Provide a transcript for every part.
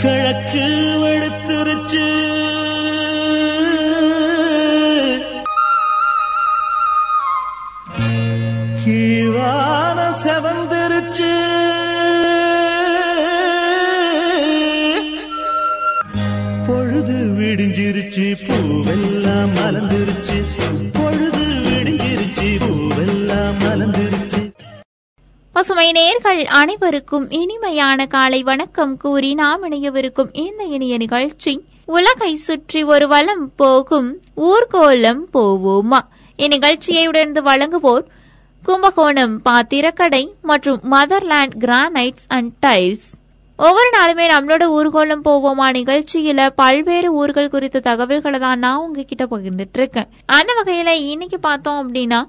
கிழக்கு வெளுத்துருச்சு பசுமை நேர்கள் அனைவருக்கும் இனிமையான காலை வணக்கம் கூறி நாம் இணையவிருக்கும் இந்த இனிய நிகழ்ச்சி. உலகை சுற்றி ஒரு வலம் போகும் ஊர்கோலம் போவோமா? இந்நிகழ்ச்சியை உடர்ந்து வழங்குவோர் கும்பகோணம் பாத்திரக்கடை மற்றும் மதர்லேண்ட் கிரானைட்ஸ் அண்ட் டைல்ஸ். ஒவ்வொரு நாளுமே நம்மளோட ஊர்கோலம் போவோமா நிகழ்ச்சியில பல்வேறு ஊர்கள் குறித்த தகவல்களை தான் நான் உங்ககிட்ட பகிர்ந்துட்டு இருக்கேன். அந்த வகையில இன்னைக்கு பார்த்தோம் அப்படின்னா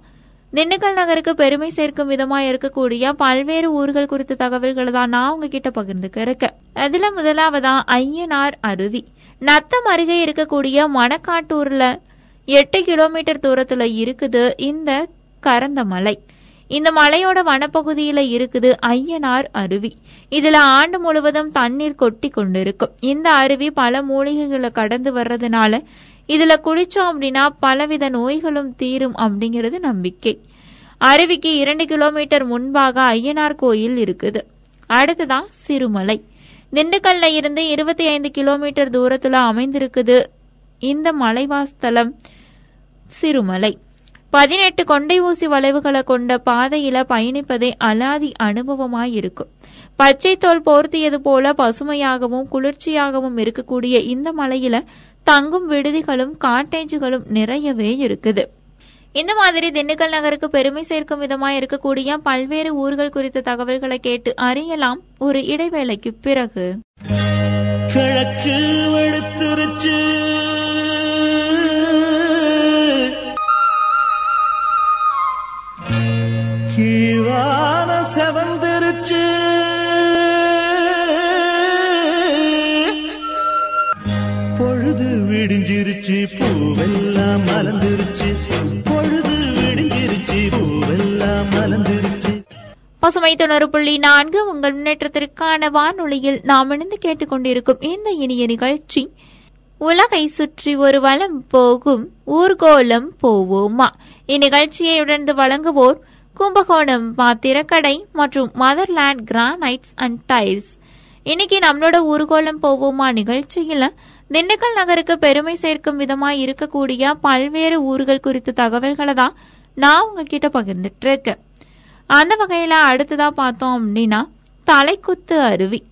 திண்டுக்கல் நகருக்கு பெருமை சேர்க்கும் விதமா இருக்கக்கூடிய பல்வேறு ஊர்கள் குறித்த தகவல்களை தான் நான் உங்ககிட்ட பகிர்ந்துக்க இருக்கேன் அதுல முதலாவதா ஐயனார் அருவி. நத்தம் அருகே இருக்கக்கூடிய மணக்காட்டூர்ல எட்டு கிலோமீட்டர் தூரத்துல இருக்குது இந்த கரந்த மலை. இந்த மலையோட வனப்பகுதியில இருக்குது ஐயனார் அருவி. இதுல ஆண்டு முழுவதும் தண்ணீர் கொட்டி கொண்டிருக்கும் இந்த அருவி பல மூலிகைகளை கடந்து வர்றதுனால இதுல குளிச்சோம் அப்படின்னா பலவித நோய்களும் தீரும் அப்படிங்கிறது நம்பிக்கை. அருவிக்கு இரண்டு கிலோமீட்டர் முன்பாக ஐயனார் கோயில் இருக்குது. அடுத்ததான் சிறுமலை. திண்டுக்கல்ல இருந்து இருபத்தி ஐந்து கிலோமீட்டர் தூரத்துல அமைந்திருக்குது இந்த மலைவாஸ்தலம் சிறுமலை. பதினெட்டு கொண்டை ஊசி வளைவுகளை கொண்ட பாதையில பயணிப்பதே அலாதி அனுபவமாயிருக்கும் பச்சை தோல் போர்த்தியது போல பசுமையாகவும் குளிர்ச்சியாகவும் இருக்கக்கூடிய இந்த மலையில தங்கும் விடுதிகளும் காட்டேஜுகளும் நிறையவே இருக்குது. இந்த மாதிரி திண்டுக்கல் நகருக்கு பெருமை சேர்க்கும் விதமா இருக்கக்கூடிய பல்வேறு ஊர்கள் குறித்த தகவல்களை கேட்டு அறியலாம் ஒரு இடைவேளைக்கு பிறகு. கிழக்கு விடிஞ்சிருச்சு பூவெல்லாம் மலர்ந்துருச்சு. பொழுது விடிஞ்சிருச்சு பூவெல்லாம் மலர்ந்துருச்சு. பசுமை தொண்ணூறு புள்ளி நான்கு உங்கள் முன்னேற்றத்திற்கான வானொலியில் நாம் இணைந்து கேட்டுக்கொண்டிருக்கும் இந்த இனிய நிகழ்ச்சி. உலகை சுற்றி ஒரு வலம் போகும் ஊர்கோலம் போவோமா? இந்நிகழ்ச்சியை உடனே வழங்குவோர் கும்பகோணம் பாத்திரக்கடை மற்றும் மதர்லேண்ட் கிரானைட்ஸ் அண்ட் டைல்ஸ். இன்னைக்கு நம்மளோட ஊர்கோலம் போவோமா நிகழ்ச்சியில திண்டுக்கல் நகருக்கு பெருமை சேர்க்கும் விதமாய் இருக்கக்கூடிய பல்வேறு ஊர்கள் குறித்த தகவல்களை தான் நான் உங்ககிட்ட பகிர்ந்துட்டு இருக்கேன் அந்த வகையில அடுத்ததா பார்த்தோம் அப்படின்னா தலைக்குத்து அருவி.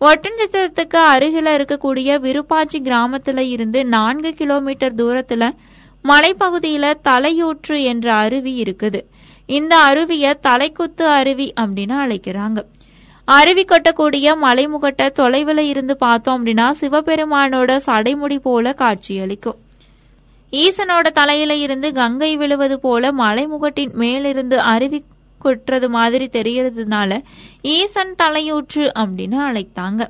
ஒட்டஞ்சத்திரத்துக்கு அருகில இருக்கக்கூடிய விருப்பாச்சி கிராமத்துல இருந்து நான்கு கிலோமீட்டர் தூரத்துல மலைப்பகுதியில தலையூற்று என்ற அருவி இருக்குது. இந்த அருவிய தலைக்குத்து அருவி அப்படின்னு அழைக்கிறாங்க. அருவி கொட்டக்கூடிய மலைமுகட்ட தொலைவில் இருந்து பார்த்தோம் அப்படின்னா சிவபெருமானோட சடைமுடி போல காட்சியளிக்கும் ஈசனோட தலையில இருந்து கங்கை விழுவது போல மலைமுகட்டின் மேலிருந்து அருவி கொட்டுறது மாதிரி தெரியறதுனால ஈசன் தலையூற்று அப்படின்னு அழைத்தாங்க.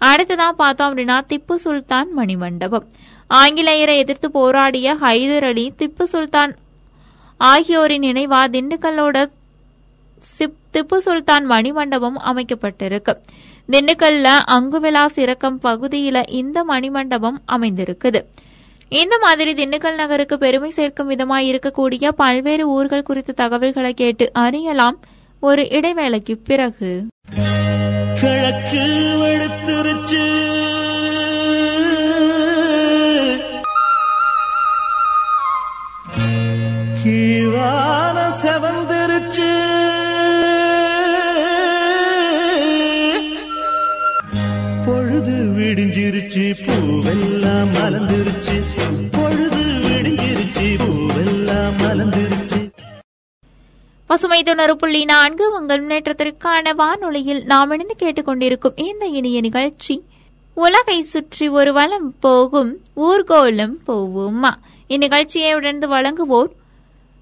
அடுத்ததான் பார்த்தோம் அப்படின்னா திப்பு சுல்தான் மணிமண்டபம். ஆங்கிலேயரை எதிர்த்து போராடிய ஹைதர் அலி திப்பு சுல்தான் ஆகியோரின் நினைவா திண்டுக்கல்லோட திப்பு சுல்தான் மணிமண்டபம் அமைக்கப்பட்டிருக்கு. திண்டுக்கல்ல அங்குவிலாஸ் இறக்கம் பகுதியில இந்த மணிமண்டபம் அமைந்திருக்குது. இந்த மாதிரி திண்டுக்கல் நகருக்கு பெருமை சேர்க்கும் விதமாய் இருக்கக்கூடிய பல்வேறு ஊர்கள் குறித்த தகவல்களை கேட்டு அறியலாம் ஒரு இடைவேளைக்கு பிறகு. கிழக்கு பொழுது விடிஞ்சிருச்சு பூவெல்லாம் மலர்ந்துருச்சு. பொழுது விடிஞ்சிருச்சு பூவெல்லாம் மலர்ந்துருச்சு. பசுமை தொண்ணூறு புள்ளி நான்கு உங்கள் முன்னேற்றத்திற்கான வானொலியில் நாம் இணைந்து கேட்டுக்கொண்டிருக்கும் இந்த இனிய நிகழ்ச்சி. உலகை சுற்றி ஒரு வலம் போகும் ஊர்கோலம் போவோமா? இந்நிகழ்ச்சியை உடர்ந்து வழங்குவோர்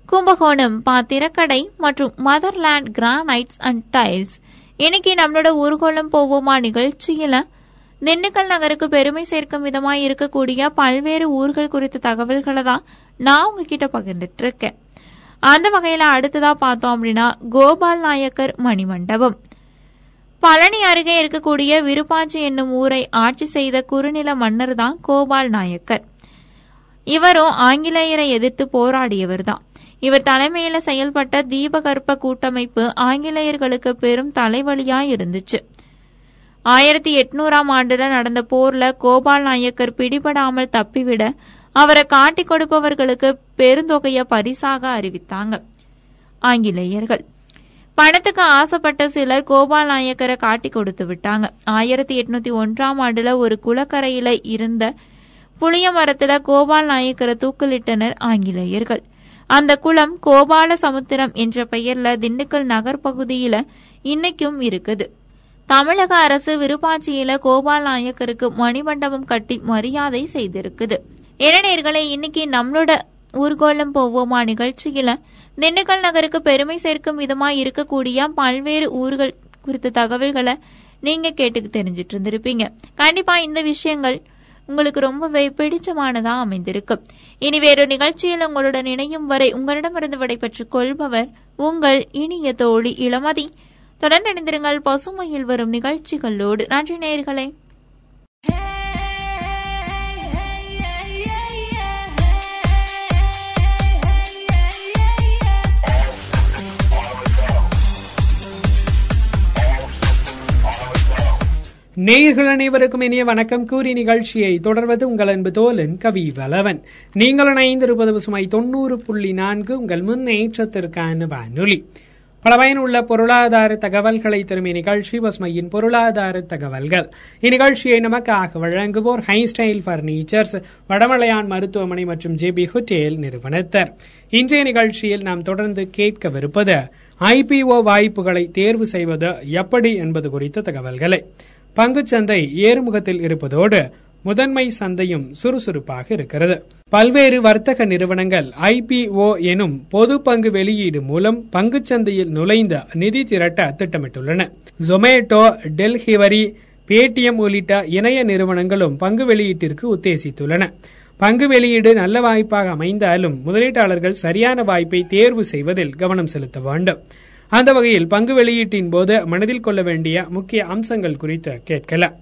கும்பகோணம் பாத்திரக்கடை மற்றும் மதர்லேண்ட் கிரானைட்ஸ் அண்ட் டைல்ஸ். இன்னைக்கு நம்மளோட ஊர்கோலம் போவோமா நிகழ்ச்சியில திண்டுக்கல் நகருக்கு பெருமை சேர்க்கும் விதமாய் இருக்கக்கூடிய பல்வேறு ஊர்கள் குறித்த தகவல்களை தான் நான் உங்ககிட்ட பகிர்ந்துட்டு இருக்கேன் அந்த வகையில அடுத்ததா பார்த்தோம் அப்படின்னா கோபால் நாயக்கர் மணிமண்டபம். பழனி அருகே இருக்கக்கூடிய விருப்பாச்சி என்னும் ஊரை ஆட்சி செய்த குறுநில மன்னர் தான் கோபால் நாயக்கர். இவரும் ஆங்கிலேயரை எதிர்த்து போராடியவர்தான் இவர் தலைமையில செயல்பட்ட தீபகற்ப கூட்டமைப்பு ஆங்கிலேயர்களுக்கு பெரும் தலைவலியாய் இருந்துச்சு. ஆயிரத்தி எட்நூறாம் ஆண்டுல நடந்த போர்ல கோபால் நாயக்கர் பிடிபடாமல் தப்பிவிட அவரை காட்டிக் கொடுப்பவர்களுக்கு பெருந்தொகைய பரிசாக அறிவித்தாங்க. ஆங்கிலேயர்கள். பணத்துக்கு ஆசைப்பட்ட சிலர் கோபால் நாயக்கரை காட்டி கொடுத்து விட்டாங்க. ஆயிரத்தி எட்நூத்தி ஒன்றாம் ஆண்டுல ஒரு குளக்கரையில இருந்த புளிய மரத்துல கோபால் நாயக்கரை தூக்கிலிட்டனர் ஆங்கிலேயர்கள். அந்த குளம் கோபால சமுத்திரம் என்ற பெயர்ல திண்டுக்கல் நகர் பகுதியில இன்னைக்கும் இருக்குது. தமிழக அரசு விருப்பாட்சியில கோபால் நாயக்கருக்கு மணிமண்டபம் கட்டி மரியாதை செய்திருக்குது. இளைஞர்களை இன்னைக்கு நம்மளோட ஊர்கோலம் போவோமா நிகழ்ச்சியில? திண்டுக்கல் நகருக்கு பெருமை சேர்க்கும் விதமாக இருக்கக்கூடிய பல்வேறு ஊர்கள் குறித்த தகவல்களை நீங்க கேட்டு தெரிஞ்சிட்டு இருந்திருப்பீங்க. கண்டிப்பா இந்த விஷயங்கள் உங்களுக்கு ரொம்பவே பிடிச்சமானதா அமைந்திருக்கும் இனி வேறு நிகழ்ச்சியில் உங்களுடன் இணையும் வரை உங்களிடமிருந்து விடைபெற்றுக் கொள்பவர் உங்கள் இனிய தோழி இளமதி. தொடர்ந்து இணைந்திருங்கள் பசுமையில் வரும் நிகழ்ச்சிகளோடு. நன்றி நேயர்களே. நேயர்கள் அனைவருக்கும் இனிய வணக்கம். கூறி நிகழ்ச்சியை தொடர்வது உங்கள் அன்பு தோலன் கவி வலவன் நீங்கள் இணைந்திருப்பது சுமை தொண்ணூறு புள்ளி நான்கு. உங்கள் முன்னேற்றத்திற்கான வானொலி. பல பயனுள்ள பொருளாதார தகவல்களை தரும் இந்நிகழ்ச்சி பஸ்மையின் பொருளாதார தகவல்கள். இந்நிகழ்ச்சியை நமக்காக வழங்குவோர் ஹைஸ்டைல் பர்னிச்சர்ஸ் வடமலையான் மருத்துவமனை மற்றும் ஜேபி ஹோட்டேல் நிறுவனத்தர். இன்றைய நிகழ்ச்சியில் நாம் தொடர்ந்து கேட்கவிருப்பது ஐபிஓ வாய்ப்புகளை தேர்வு செய்வது எப்படி என்பது குறித்த தகவல்களை. பங்குச்சந்தை ஏறுமுகத்தில் இருப்பதோடு முதன்மை சந்தையும் சுறுசுறுப்பாக இருக்கிறது. பல்வேறு வர்த்தக நிறுவனங்கள் ஐபிஓ எனும் பொது பங்கு வெளியீடு மூலம் பங்குச்சந்தையில் நுழைந்த நிதி திரட்ட திட்டமிட்டுள்ளன. ஜொமேட்டோ டெல்ஹிவரி பேடிஎம் உள்ளிட்ட இணைய நிறுவனங்களும் பங்கு வெளியீட்டிற்கு உத்தேசித்துள்ளன. பங்கு வெளியீடு நல்ல வாய்ப்பாக அமைந்தாலும் முதலீட்டாளர்கள் சரியான வாய்ப்பை தேர்வு செய்வதில் கவனம் செலுத்த வேண்டும். அந்த வகையில் பங்கு வெளியீட்டின் போது மனதில் கொள்ள வேண்டிய முக்கிய அம்சங்கள் குறித்து கேட்கலாம்.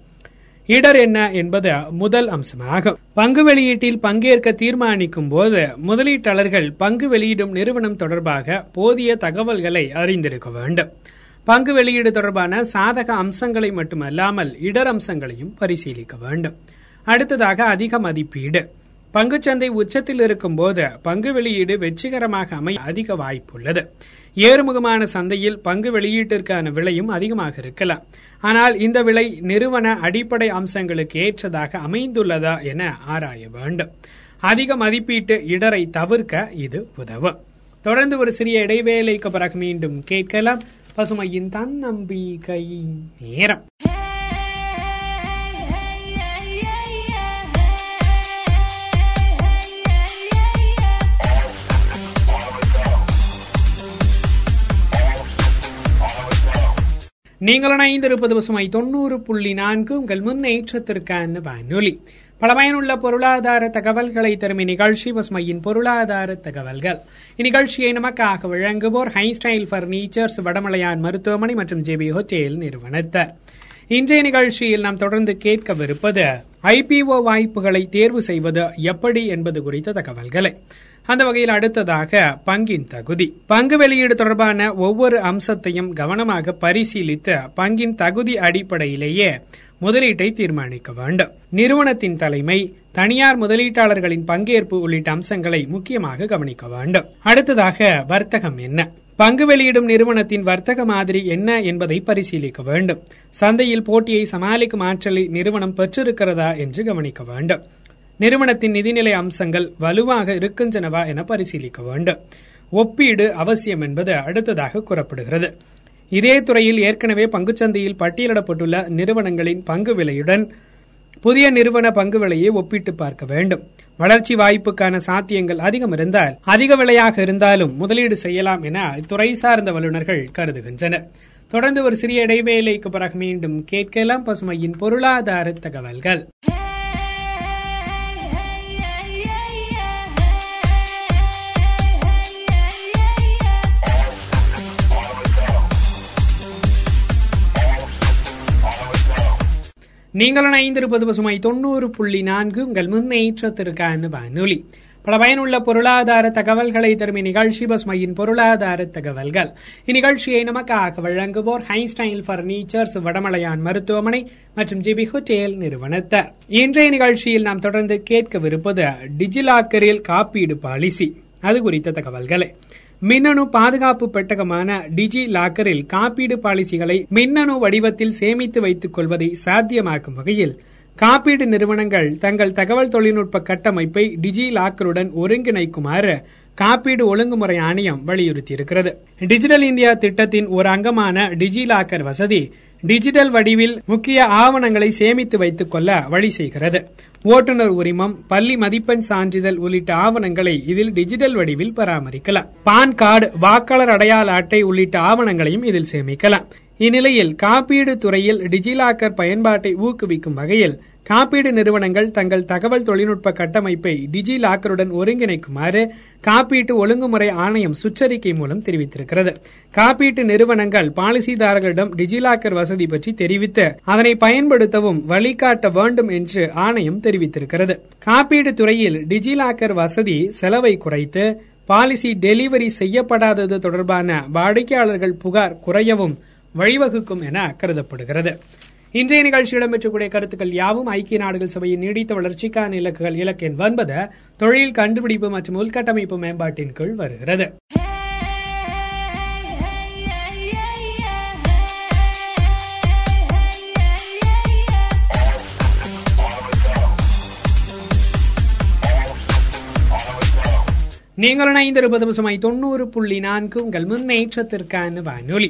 இடர் என்ன என்பது முதல் அம்சமாகும். பங்கு வெளியீட்டில் பங்கேற்க தீர்மானிக்கும் போது முதலீட்டாளர்கள் பங்கு வெளியிடும் நிறுவனம் தொடர்பாக போதிய தகவல்களை அறிந்திருக்க வேண்டும். பங்கு வெளியீடு தொடர்பான சாதக அம்சங்களை மட்டுமல்லாமல் இடர் அம்சங்களையும் பரிசீலிக்க வேண்டும். அடுத்ததாக அதிக மதிப்பீடு. பங்குச்சந்தை உச்சத்தில் இருக்கும் போது பங்கு வெளியீடு வெற்றிகரமாக அமைய அதிக வாய்ப்புள்ளது. ஏறுமுகமான சந்தையில் பங்கு வெளியீட்டிற்கான விலையும் அதிகமாக இருக்கலாம். ஆனால் இந்த விலை நிறுவன அடிப்படை அம்சங்களுக்கு ஏற்றதாக அமைந்துள்ளதா என ஆராய வேண்டும். அதிக மதிப்பீட்டு இடரை தவிர்க்க இது உதவும். தொடர்ந்து ஒரு சிறிய இடைவேளைக்கு பிறகு மீண்டும் கேட்கலாம். பசுமையின் தன்னம்பிக்கை நேரம். நீங்கள் இணைந்திருப்பது பசுமை தொண்ணூறு புள்ளி நான்கு. உங்கள் முன்னேற்றத்திற்கான வானொலி. பல பயனுள்ள பொருளாதார தகவல்களை தரும் இந்நிகழ்ச்சி பசுமையின் பொருளாதார தகவல்கள். இந்நிகழ்ச்சியை நமக்காக வழங்குவோர் ஹைஸ்டைல் பர்னிச்சர்ஸ் வடமலையான் மருத்துவமனை மற்றும் ஜேபி ஹோட்டேல் நிறுவனத்தர். இன்றைய நிகழ்ச்சியில் நாம் தொடர்ந்து கேட்கவிருப்பது ஐபிஓ வாய்ப்புகளை தேர்வு செய்வது எப்படி என்பது குறித்த தகவல்களை. அந்த வகையில் அடுத்ததாக பங்கின் தகுதி. பங்கு வெளியீடு தொடர்பான ஒவ்வொரு அம்சத்தையும் கவனமாக பரிசீலித்து பங்கின் தகுதி அடிப்படையிலேயே முதலீட்டை தீர்மானிக்க வேண்டும். நிறுவனத்தின் தலைமை தனியார் முதலீட்டாளர்களின் பங்கேற்பு உள்ளிட்ட அம்சங்களை முக்கியமாக கவனிக்க வேண்டும். அடுத்ததாக வர்த்தகம் என்ன? பங்கு வெளியிடும் நிறுவனத்தின் வர்த்தக மாதிரி என்ன என்பதை பரிசீலிக்க வேண்டும். சந்தையில் போட்டியை சமாளிக்கும் ஆற்றலை நிறுவனம் பெற்றிருக்கிறதா என்று கவனிக்க வேண்டும். நிறுவனத்தின் நிதிநிலை அம்சங்கள் வலுவாக இருக்கின்றனவா என பரிசீலிக்க வேண்டும். ஒப்பீடு அவசியம் என்பது அடுத்ததாக கூறப்படுகிறது. இதே துறையில் ஏற்கனவே பங்குச்சந்தையில் பட்டியலிடப்பட்டுள்ள நிறுவனங்களின் பங்கு விலையுடன் புதிய நிறுவன பங்கு விலையை ஒப்பிட்டு பார்க்க வேண்டும். வளர்ச்சி வாய்ப்புக்கான சாத்தியங்கள் அதிகம் இருந்தால் அதிக விலையாக இருந்தாலும் முதலீடு செய்யலாம் என துறை சார்ந்த வல்லுநர்கள் கருதுகின்றனர். தொடர்ந்து ஒரு சிறிய இடைவேளைக்கு பிறகு மீண்டும் கேட்கலாம் பசுமையின் பொருளாதார தகவல்கள். நீங்கள் இணைந்திருப்பது பசுமை தொண்ணூறு புள்ளி நான்கு உங்கள் முன்னேற்றத்திற்கான வானொலி. பல பயனுள்ள பொருளாதார தகவல்களை தரும் இந்நிகழ்ச்சி பசுமையின் பொருளாதார தகவல்கள். இந்நிகழ்ச்சியை நமக்காக வழங்குவோர் ஹைஸ்டைல் பர்னிச்சர்ஸ் வடமலையான் மருத்துவமனை மற்றும் ஜிபி ஹோட்டேல் நிறுவனத்தர். இன்றைய நிகழ்ச்சியில் நாம் தொடர்ந்து கேட்கவிருப்பது டிஜிலாக்கரில் காப்பீடு பாலிசி. அது குறித்த தகவல்களை. மின்னணு பாதுகாப்பு பெட்டகமான டிஜி லாக்கரில் காப்பீடு பாலிசிகளை மின்னணு வடிவத்தில் சேமித்து வைத்துக் கொள்வதை சாத்தியமாக்கும் வகையில் காப்பீடு நிறுவனங்கள் தங்கள் தகவல் தொழில்நுட்ப கட்டமைப்பை டிஜி லாக்கருடன் ஒருங்கிணைக்குமாறு காப்பீடு ஒழுங்குமுறை ஆணையம் வலியுறுத்தியிருக்கிறது. டிஜிட்டல் இந்தியா திட்டத்தின் ஒரு அங்கமான டிஜி லாக்கர் வசதி டிஜிட்டல் வடிவில் முக்கிய ஆவணங்களை சேமித்து வைத்துக் கொள்ள வழி செய்கிறது. ஓட்டுநர் உரிமம் பள்ளி மதிப்பெண் சான்றிதழ் உள்ளிட்ட ஆவணங்களை இதில் டிஜிட்டல் வடிவில் பராமரிக்கலாம். பான் கார்டு வாக்காளர் அடையாள அட்டை உள்ளிட்ட ஆவணங்களையும் இதில் சேமிக்கலாம். இந்நிலையில் காப்பீடு துறையில் டிஜிலாக்கர் பயன்பாட்டை ஊக்குவிக்கும் வகையில் காப்பீடு நிறுவனங்கள் தங்கள் தகவல் தொழில்நுட்ப கட்டமைப்பை டிஜி லாக்கருடன் ஒருங்கிணைக்குமாறு காப்பீட்டு ஒழுங்குமுறை ஆணையம் சுற்றறிக்கை மூலம் தெரிவித்திருக்கிறது. காப்பீட்டு நிறுவனங்கள் பாலிசிதாரர்களிடம் டிஜிலாக்கர் வசதி பற்றி தெரிவித்து அதனை பயன்படுத்தவும் வழிகாட்ட வேண்டும் என்று ஆணையம் தெரிவித்திருக்கிறது. காப்பீடு துறையில் டிஜிலாக்கர் வசதி செலவை குறைத்து பாலிசி டெலிவரி செய்யப்படாதது தொடர்பான வாடிக்கையாளர்கள் புகார் குறையவும் வழிவகுக்கும் என கருதப்படுகிறது. இன்றைய நிகழ்ச்சி இடம்பெற்றக்கூடிய கருத்துக்கள் யாவும் ஐக்கிய நாடுகள் சபையின் நீடித்த வளர்ச்சிக்கான இலக்குகள் இலக்கு ஒன்பது தொழில் கண்டுபிடிப்பு மற்றும் உள்கட்டமைப்பு மேம்பாட்டின் கீழ் வருகிறது. நீங்கள் இணைந்திருப்பது பசுமை தொண்ணூறு புள்ளி நான்கு உங்கள் முன்னேற்றத்திற்கான வானொலி.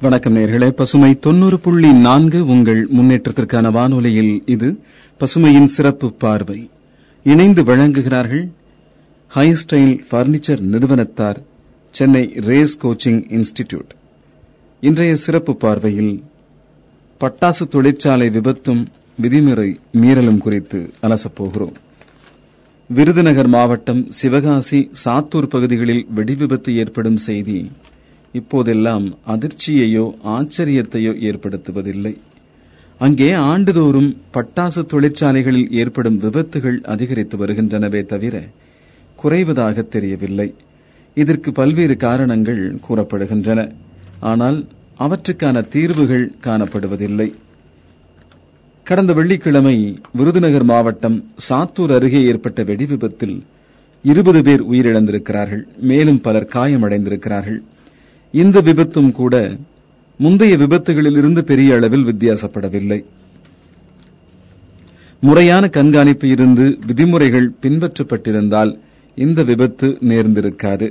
வணக்கம் நேர்களே. பசுமை தொண்ணூறு புள்ளி நான்கு உங்கள் முன்னேற்றத்திற்கான வானொலியில் இது பசுமையின் சிறப்பு பார்வை. இணைந்து வழங்குகிறார்கள் ஹைஸ்டைல் பர்னிச்சர் நிறுவனத்தார் சென்னை ரேஸ் கோச்சிங் இன்ஸ்டிடியூட் இன்றைய சிறப்பு பார்வையில் பட்டாசு தொழிற்சாலை விபத்தும் விதிமுறை மீறலும் குறித்து அலசப்போகிறோம் விருதுநகர் மாவட்டம் சிவகாசி சாத்தூர் பகுதிகளில் வெடிவிபத்து ஏற்படும் செய்தி இப்போதெல்லாம் அதிர்ச்சியையோ ஆச்சரியத்தையோ ஏற்படுத்துவதில்லை. அங்கே ஆண்டுதோறும் பட்டாசு தொழிற்சாலைகளில் ஏற்படும் விபத்துகள் அதிகரித்து வருகின்றனவே தவிர குறைவதாக தெரியவில்லை. இதற்கு பல்வேறு காரணங்கள் கூறப்படுகின்றன. ஆனால் அவற்றுக்கான தீர்வுகள் காணப்படுவதில்லை. கடந்த வெள்ளிக்கிழமை விருதுநகர் மாவட்டம் சாத்தூர் அருகே ஏற்பட்ட வெடிவிபத்தில் இருபது பேர் உயிரிழந்திருக்கிறார்கள். மேலும் பலர் காயமடைந்திருக்கிறார்கள். இந்த விபத்தும் கூட முந்தைய விபத்துகளில் இருந்து பெரிய அளவில் வித்தியாசப்படவில்லை. முறையான கண்காணிப்பு இருந்து விதிமுறைகள் பின்பற்றப்பட்டிருந்தால் இந்த விபத்து நேர்ந்திருக்காது.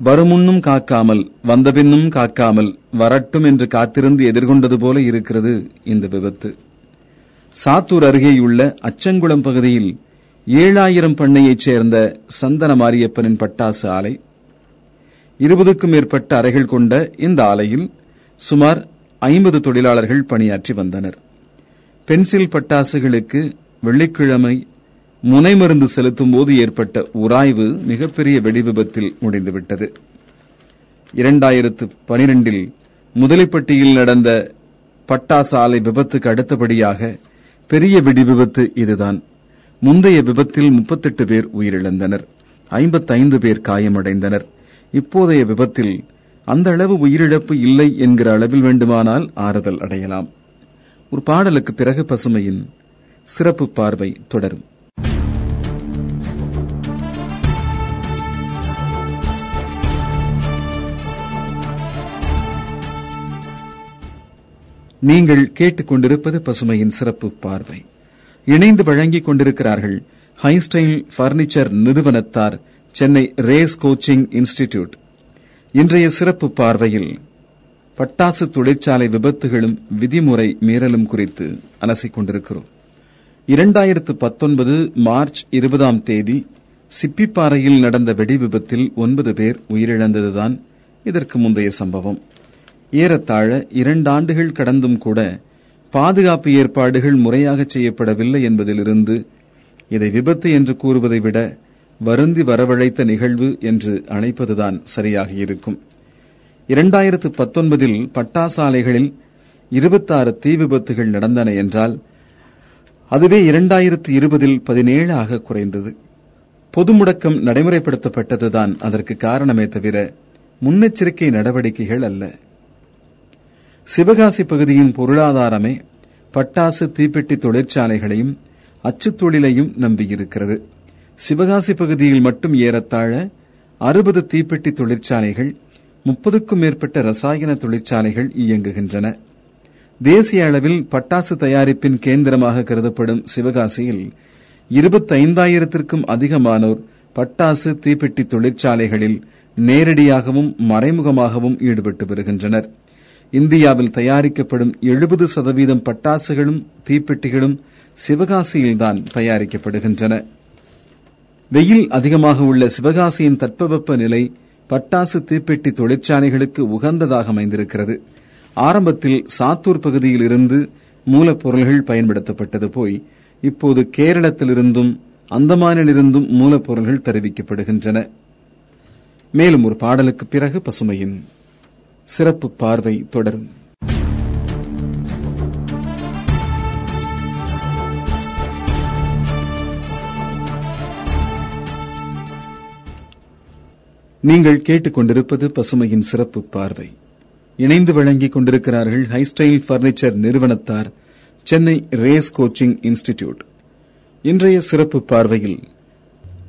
வருமுன்னும் காக்காமல் வந்தபின்னும் காக்காமல் வரட்டும் என்று காத்திருந்து எதிர்கொண்டது போல இருக்கிறது இந்த விபத்து. சாத்தூர் அருகேயுள்ள அச்சங்குளம் பகுதியில் ஏழாயிரம் பண்ணையைச் சேர்ந்த சந்தன மாரியப்பனின் பட்டாசு ஆலை இருபதுக்கும் மேற்பட்ட அறைகள் கொண்ட இந்த ஆலையில் சுமார் ஐம்பது தொழிலாளர்கள் பணியாற்றி வந்தனர். பென்சில் பட்டாசுகளுக்கு வெள்ளிக்கிழமை முனைமருந்து செலுத்தும் போது ஏற்பட்ட உராய்வு மிகப்பெரிய வெடிவிபத்தில் முடிந்துவிட்டது. இரண்டாயிரத்து பனிரெண்டில் முதலிப்பட்டியில் நடந்த பட்டாசு ஆலை விபத்துக்கு அடுத்தபடியாக பெரிய வெடிவிபத்து இதுதான். முந்தைய விபத்தில் முப்பத்தெட்டு பேர் உயிரிழந்தனர். ஐம்பத்தைந்து பேர் காயமடைந்தனர். இப்போதைய விபத்தில் அந்த அளவு உயிரிழப்பு இல்லை என்கிற அளவில் வேண்டுமானால் ஆறுதல் அடையலாம். ஒரு பாடலுக்கு பிறகு பசுமையின் சிறப்பு பார்வை தொடரும். நீங்கள் கேட்டுக்கொண்டிருப்பது பசுமையின் சிறப்பு பார்வை. இணைந்து வழங்கிக் கொண்டிருக்கிறார்கள் ஹைஸ்டைல் பர்னிச்சர் நிறுவனத்தார் சென்னை ரேஸ் கோச்சிங் இன்ஸ்டிடியூட். இன்றைய சிறப்பு பார்வையில் பட்டாசு தொழிற்சாலை விபத்துகளும் விதிமுறை மீறலும் குறித்து அலசிக் கொண்டிருக்கிறோம். இரண்டாயிரத்து பத்தொன்பது மார்ச் இருபதாம் தேதி சிப்பிப்பாறையில் நடந்த வெடி விபத்தில் ஒன்பது பேர் உயிரிழந்ததுதான் இதற்கு முந்தைய சம்பவம். ஏறத்தாழ இரண்டு ஆண்டுகள் கடந்தும் கூட பாதுகாப்பு ஏற்பாடுகள் முறையாக செய்யப்படவில்லை என்பதிலிருந்து இதை விபத்து என்று கூறுவதை விட வருந்தி வரவழைத்த நிகழ்வு என்று அழைப்பதுதான் சரியாக இருக்கும் இரண்டாயிரத்து பத்தொன்பதில் பட்டாசாலைகளில் இருபத்தாறு தீ விபத்துகள் நடந்தன என்றால் அதுவே இரண்டாயிரத்து இருபதில் பதினேழு ஆக குறைந்தது. பொது முடக்கம் நடைமுறைப்படுத்தப்பட்டதுதான் அதற்கு காரணமே தவிர முன்னெச்சரிக்கை நடவடிக்கைகள் அல்ல. சிவகாசி பகுதியின் பொருளாதாரமே பட்டாசு தீப்பெட்டி தொழிற்சாலைகளையும் அச்சுத்தொழிலையும் நம்பியிருக்கிறது. சிவகாசி பகுதியில் மட்டும் ஏறத்தாழ அறுபது தீப்பெட்டி தொழிற்சாலைகள் முப்பதுக்கும் மேற்பட்ட ரசாயன தொழிற்சாலைகள் இயங்குகின்றன. தேசிய அளவில் பட்டாசு தயாரிப்பின் கேந்திரமாக கருதப்படும் சிவகாசியில் இருபத்தைந்தாயிரத்திற்கும் அதிகமானோர் பட்டாசு தீப்பெட்டி தொழிற்சாலைகளில் நேரடியாகவும் மறைமுகமாகவும் ஈடுபட்டு வருகின்றனர். இந்தியாவில் தயாரிக்கப்படும் எழுபது சதவீதம் பட்டாசுகளும் தீப்பெட்டிகளும் சிவகாசியில்தான் தயாரிக்கப்படுகின்றன. வெயில் அதிகமாக உள்ள சிவகாசியின் தட்பவெப்ப நிலை பட்டாசு தீப்பெட்டி தொழிற்சாலைகளுக்கு உகந்ததாக அமைந்திருக்கிறது. ஆரம்பத்தில் சாத்தூர் பகுதியில் இருந்து மூலப்பொருள்கள் பயன்படுத்தப்பட்டது போய் இப்போது கேரளத்திலிருந்தும் அந்தமானிலிருந்தும் மூலப்பொருள்கள் தெரிவிக்கப்படுகின்றன. மேலும் ஒரு பாடலுக்கு பிறகு பசுமையின் சிறப்பு பார்வை தொடரும். நீங்கள் கேட்டுக்கொண்டிருப்பது பசுமையின் சிறப்பு பார்வை. இணைந்து வழங்கிக் கொண்டிருக்கிறார்கள் ஹைஸ்டைல் பர்னிச்சர் நிறுவனத்தார் சென்னை ரேஸ் கோச்சிங் இன்ஸ்டிடியூட். இன்றைய சிறப்பு பார்வையில்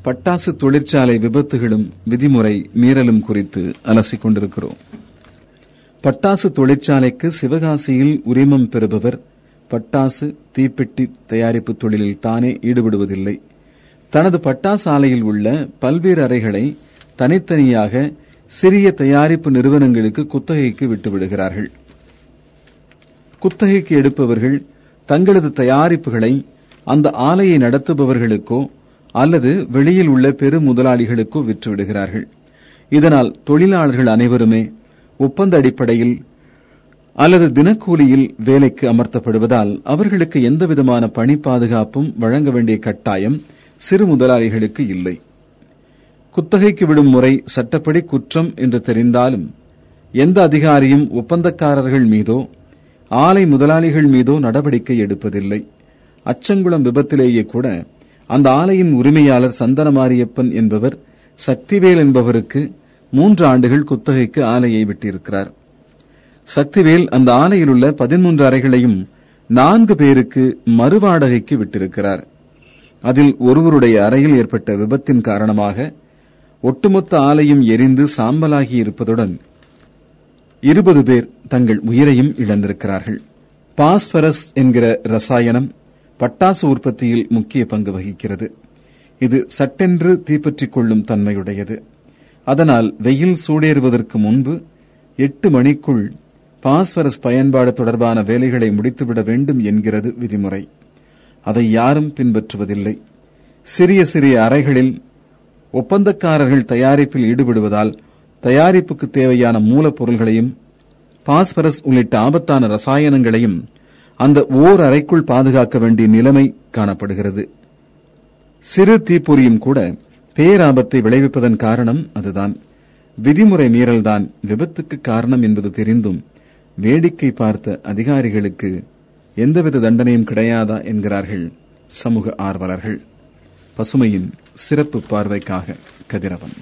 பட்டாசு தொழிற்சாலை விபத்துகளும் விதிமுறை மீறலும் குறித்து அலசிக் கொண்டிருக்கிறோம். பட்டாசு தொழிற்சாலைக்கு சிவகாசியில் உரிமம் பெறுபவர் பட்டாசு தீப்பெட்டி தயாரிப்பு தொழிலில் தானே ஈடுபடுவதில்லை. தனது பட்டாசு ஆலையில் உள்ள பல்வேறு அறைகளை தனித்தனியாக சிறிய தயாரிப்பு நிறுவனங்களுக்கு குத்தகைக்கு விட்டுவிடுகிறார்கள். குத்தகைக்கு எடுப்பவர்கள் தங்களது தயாரிப்புகளை அந்த ஆலையை நடத்துபவர்களுக்கோ அல்லது வெளியில் உள்ள பெரு முதலாளிகளுக்கோ விற்றுவிடுகிறார்கள். இதனால் தொழிலாளர்கள் அனைவருமே ஒப்பந்த அடிப்படையில் அல்லது தினக்கூலியில் வேலைக்கு அமர்த்தப்படுவதால் அவர்களுக்கு எந்தவிதமான பணி பாதுகாப்பும் வழங்க வேண்டிய கட்டாயம் சிறு முதலாளிகளுக்கு இல்லை. குத்தகைக்கு விடும் முறை சட்டப்படி குற்றம் என்று தெரிந்தாலும் எந்த அதிகாரியும் ஒப்பந்தக்காரர்கள் மீதோ ஆலை முதலாளிகள் மீதோ நடவடிக்கை எடுப்பதில்லை. அச்சங்குளம் விபத்திலேயே கூட அந்த ஆலையின் உரிமையாளர் சந்தனமாரியப்பன் என்பவர் சக்திவேல் என்பவருக்கு மூன்று ஆண்டுகள் குத்தகைக்கு ஆலையை விட்டிருக்கிறார். சக்திவேல் அந்த ஆலையில் உள்ள பதிமூன்று அறைகளையும் நான்கு பேருக்கு மறுவாடகைக்கு விட்டிருக்கிறார். அதில் ஒருவருடைய அறையில் ஏற்பட்ட விபத்தின் காரணமாக ஒட்டுமொத்த ஆலையும் எரிந்து சாம்பலாகி இருப்பதுடன் இருபது பேர் தங்கள் உயிரையும் இழந்திருக்கிறார்கள். பாஸ்பரஸ் என்கிற ரசாயனம் பட்டாசு உற்பத்தியில் முக்கிய பங்கு வகிக்கிறது. இது சட்டென்று தீப்பற்றிக் கொள்ளும் தன்மையுடையது. அதனால் வெயில் சூடேறுவதற்கு முன்பு எட்டு மணிக்குள் பாஸ்பரஸ் பயன்பாடு தொடர்பான வேலைகளை முடித்துவிட வேண்டும் என்கிறது விதிமுறை. அதை யாரும் பின்பற்றுவதில்லை. சிறிய சிறிய அறைகளில் ஒப்பந்தக்காரர்கள் தயாரிப்பில் ஈடுபடுவதால் தயாரிப்புக்கு தேவையான மூலப்பொருள்களையும் பாஸ்பரஸ் உள்ளிட்ட ஆபத்தான ரசாயனங்களையும் அந்த ஓர் அறைக்குள் பாதுகாக்க வேண்டிய நிலைமை காணப்படுகிறது. சிறு தீப்பொறியும் கூட பேராபத்தை விளைவிப்பதன் காரணம் அதுதான். விதிமுறை மீறல்தான் விபத்துக்கு காரணம் என்பது தெரிந்தும் வேடிக்கை பார்த்த அதிகாரிகளுக்கு எந்தவித தண்டனையும் கிடையாதா என்கிறார்கள் சமூக ஆர்வலர்கள். பசுமையின் சிறப்பு பார்வைக்காக கதிரவன்.